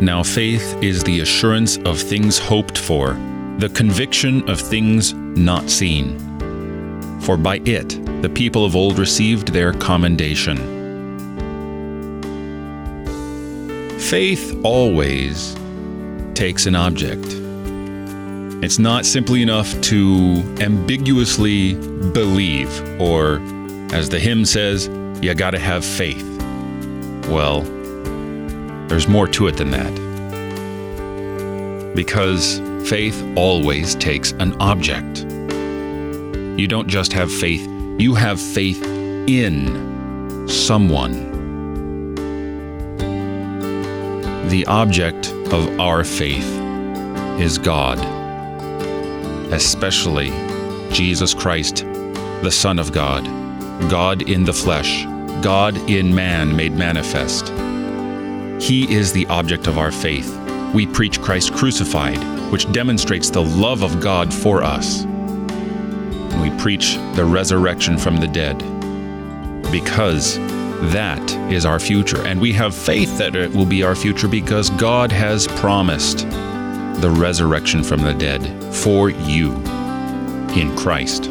Now faith is the assurance of things hoped for, the conviction of things not seen. For by it the people of old received their commendation. Faith always takes an object. It's not simply enough to ambiguously believe, or, as the hymn says, you gotta have faith. Well, there's more to it than that. Because faith always takes an object. You don't just have faith, you have faith in someone. The object of our faith is God, especially Jesus Christ, the Son of God, God in the flesh, God in man made manifest. He is the object of our faith. We preach Christ crucified, which demonstrates the love of God for us. We preach the resurrection from the dead because that is our future. And we have faith that it will be our future because God has promised the resurrection from the dead for you in Christ.